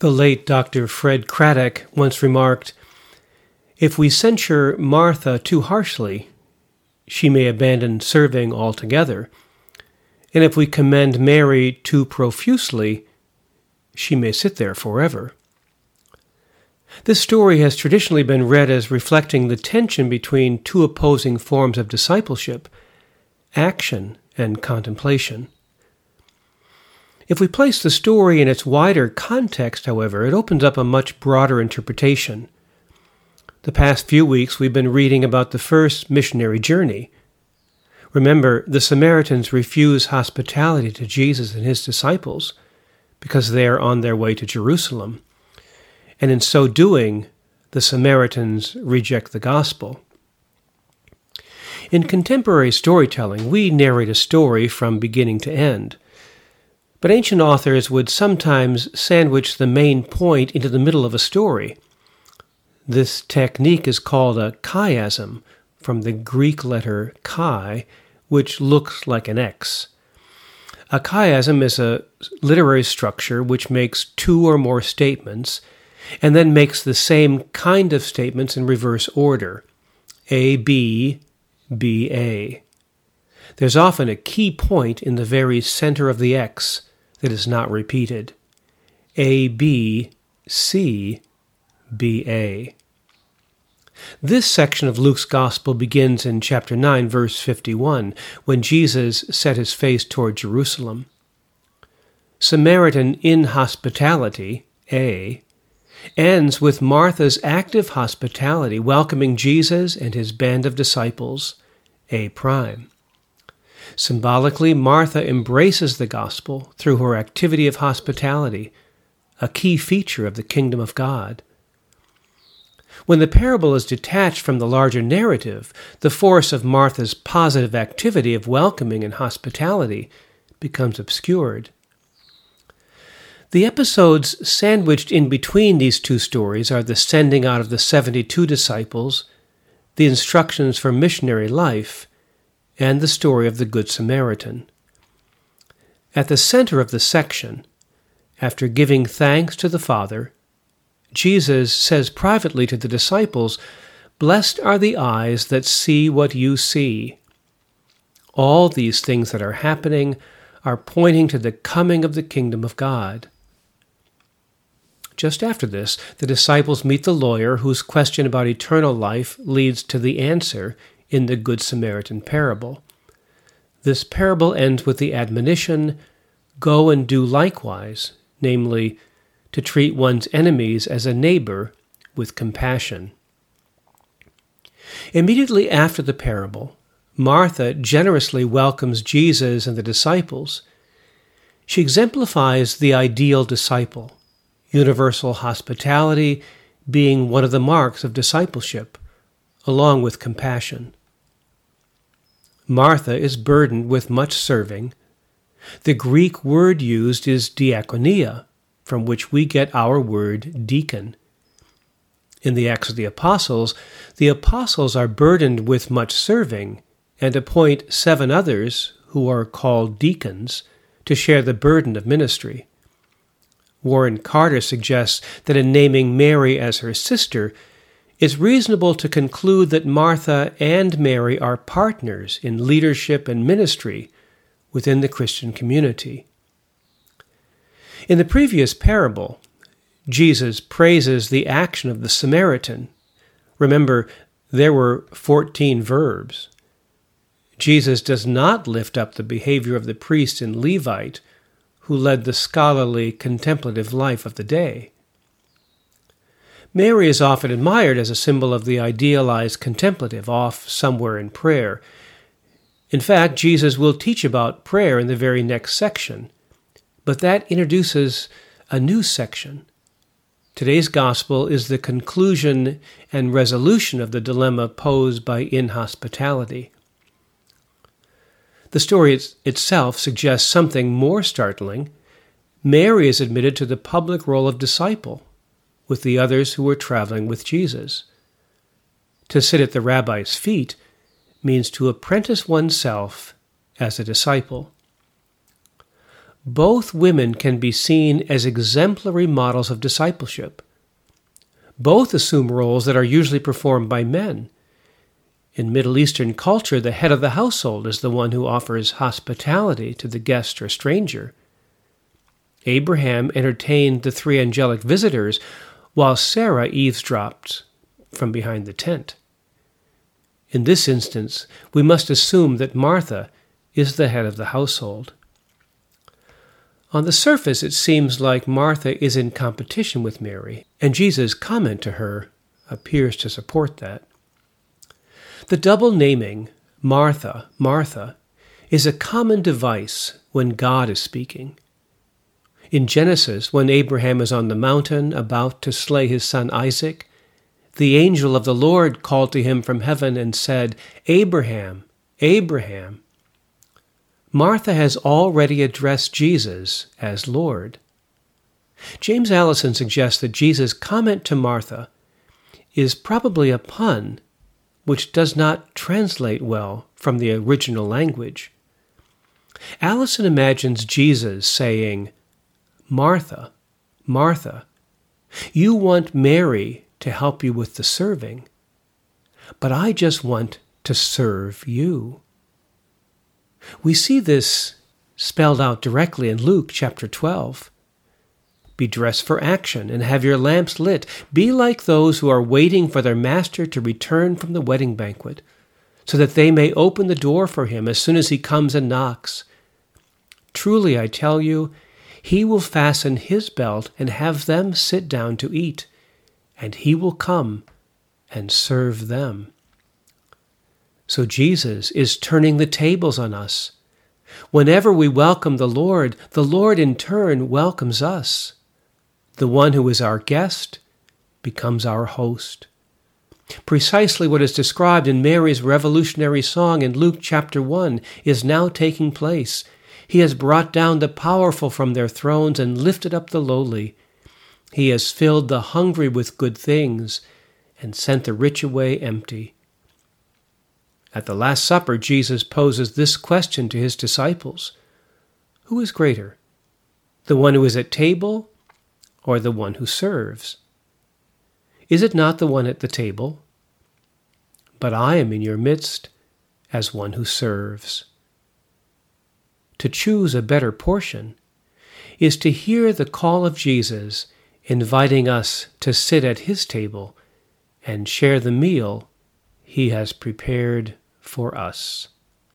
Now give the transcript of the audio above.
The late Dr. Fred Craddock once remarked If we censure Martha too harshly, she may abandon serving altogether, and if we commend Mary too profusely, she may sit there forever. This story has traditionally been read as reflecting the tension between two opposing forms of discipleship action and contemplation. If we place the story in its wider context, however, it opens up a much broader interpretation. The past few weeks we've been reading about the first missionary journey. Remember, the Samaritans refuse hospitality to Jesus and his disciples because they are on their way to Jerusalem. And in so doing, the Samaritans reject the gospel. In contemporary storytelling, we narrate a story from beginning to end. But ancient authors would sometimes sandwich the main point into the middle of a story. This technique is called a chiasm, from the Greek letter chi, which looks like an X. A chiasm is a literary structure which makes two or more statements and then makes the same kind of statements in reverse order A, B, B, A. There's often a key point in the very center of the X that is not repeated. A, B, C, B, A. This section of Luke's Gospel begins in chapter 9, verse 51, when Jesus set his face toward Jerusalem. Samaritan inhospitality, A, ends with Martha's active hospitality, welcoming Jesus and his band of disciples, A prime. Symbolically, Martha embraces the gospel through her activity of hospitality, a key feature of the kingdom of God. When the parable is detached from the larger narrative, the force of Martha's positive activity of welcoming and hospitality becomes obscured. The episodes sandwiched in between these two stories are the sending out of the 72 disciples, the instructions for missionary life, and the story of the Good Samaritan. At the center of the section, after giving thanks to the Father, Jesus says privately to the disciples, Blessed are the eyes that see what you see. All these things that are happening are pointing to the coming of the kingdom of God. Just after this, the disciples meet the lawyer whose question about eternal life leads to the answer in the Good Samaritan parable. This parable ends with the admonition Go and do likewise, namely, to treat one's enemies as a neighbor with compassion. Immediately after the parable, Martha generously welcomes Jesus and the disciples. She exemplifies the ideal disciple, universal hospitality being one of the marks of discipleship, along with compassion. Martha is burdened with much serving. The Greek word used is diakonia, from which we get our word deacon. In the Acts of the Apostles, the apostles are burdened with much serving and appoint seven others, who are called deacons, to share the burden of ministry. Warren Carter suggests that in naming Mary as her sister, it's reasonable to conclude that Martha and Mary are partners in leadership and ministry within the Christian community. In the previous parable, Jesus praises the action of the Samaritan. Remember, there were 14 verbs. Jesus does not lift up the behavior of the priest and Levite who led the scholarly, contemplative life of the day. Mary is often admired as a symbol of the idealized contemplative off somewhere in prayer. In fact, Jesus will teach about prayer in the very next section, but that introduces a new section. Today's gospel is the conclusion and resolution of the dilemma posed by inhospitality. The story itself suggests something more startling. Mary is admitted to the public role of disciple with the others who were traveling with Jesus. To sit at the rabbi's feet means to apprentice oneself as a disciple. both women can be seen as exemplary models of discipleship. Both assume roles that are usually performed by men. In Middle Eastern culture, the head of the household is the one who offers hospitality to the guest or stranger. Abraham entertained the three angelic visitors while Sarah eavesdropped from behind the tent. In this instance, we must assume that Martha is the head of the household. On the surface, it seems like Martha is in competition with Mary, and Jesus' comment to her appears to support that. The double naming, Martha, Martha, is a common device when God is speaking. In Genesis, when Abraham is on the mountain about to slay his son Isaac, the angel of the Lord called to him from heaven and said, Abraham, Abraham. Martha has already addressed Jesus as Lord. James Alison suggests that Jesus' comment to Martha is probably a pun which does not translate well from the original language. Alison imagines Jesus saying, Martha, Martha, you want Mary to help you with the serving, but I just want to serve you. We see this spelled out directly in Luke chapter 12. Be dressed for action and have your lamps lit. Be like those who are waiting for their master to return from the wedding banquet, so that they may open the door for him as soon as he comes and knocks. Truly, I tell you, he will fasten his belt and have them sit down to eat, and he will come and serve them. So Jesus is turning the tables on us. Whenever we welcome the Lord, the Lord in turn welcomes us. The one who is our guest becomes our host. Precisely what is described in Mary's revolutionary song in Luke chapter 1 is now taking place he has brought down the powerful from their thrones and lifted up the lowly. He has filled the hungry with good things and sent the rich away empty. At the Last Supper, Jesus poses this question to his disciples Who is greater, the one who is at table or the one who serves? Is it not the one at the table? But I am in your midst as one who serves to choose a better portion is to hear the call of Jesus inviting us to sit at his table and share the meal he has prepared for us.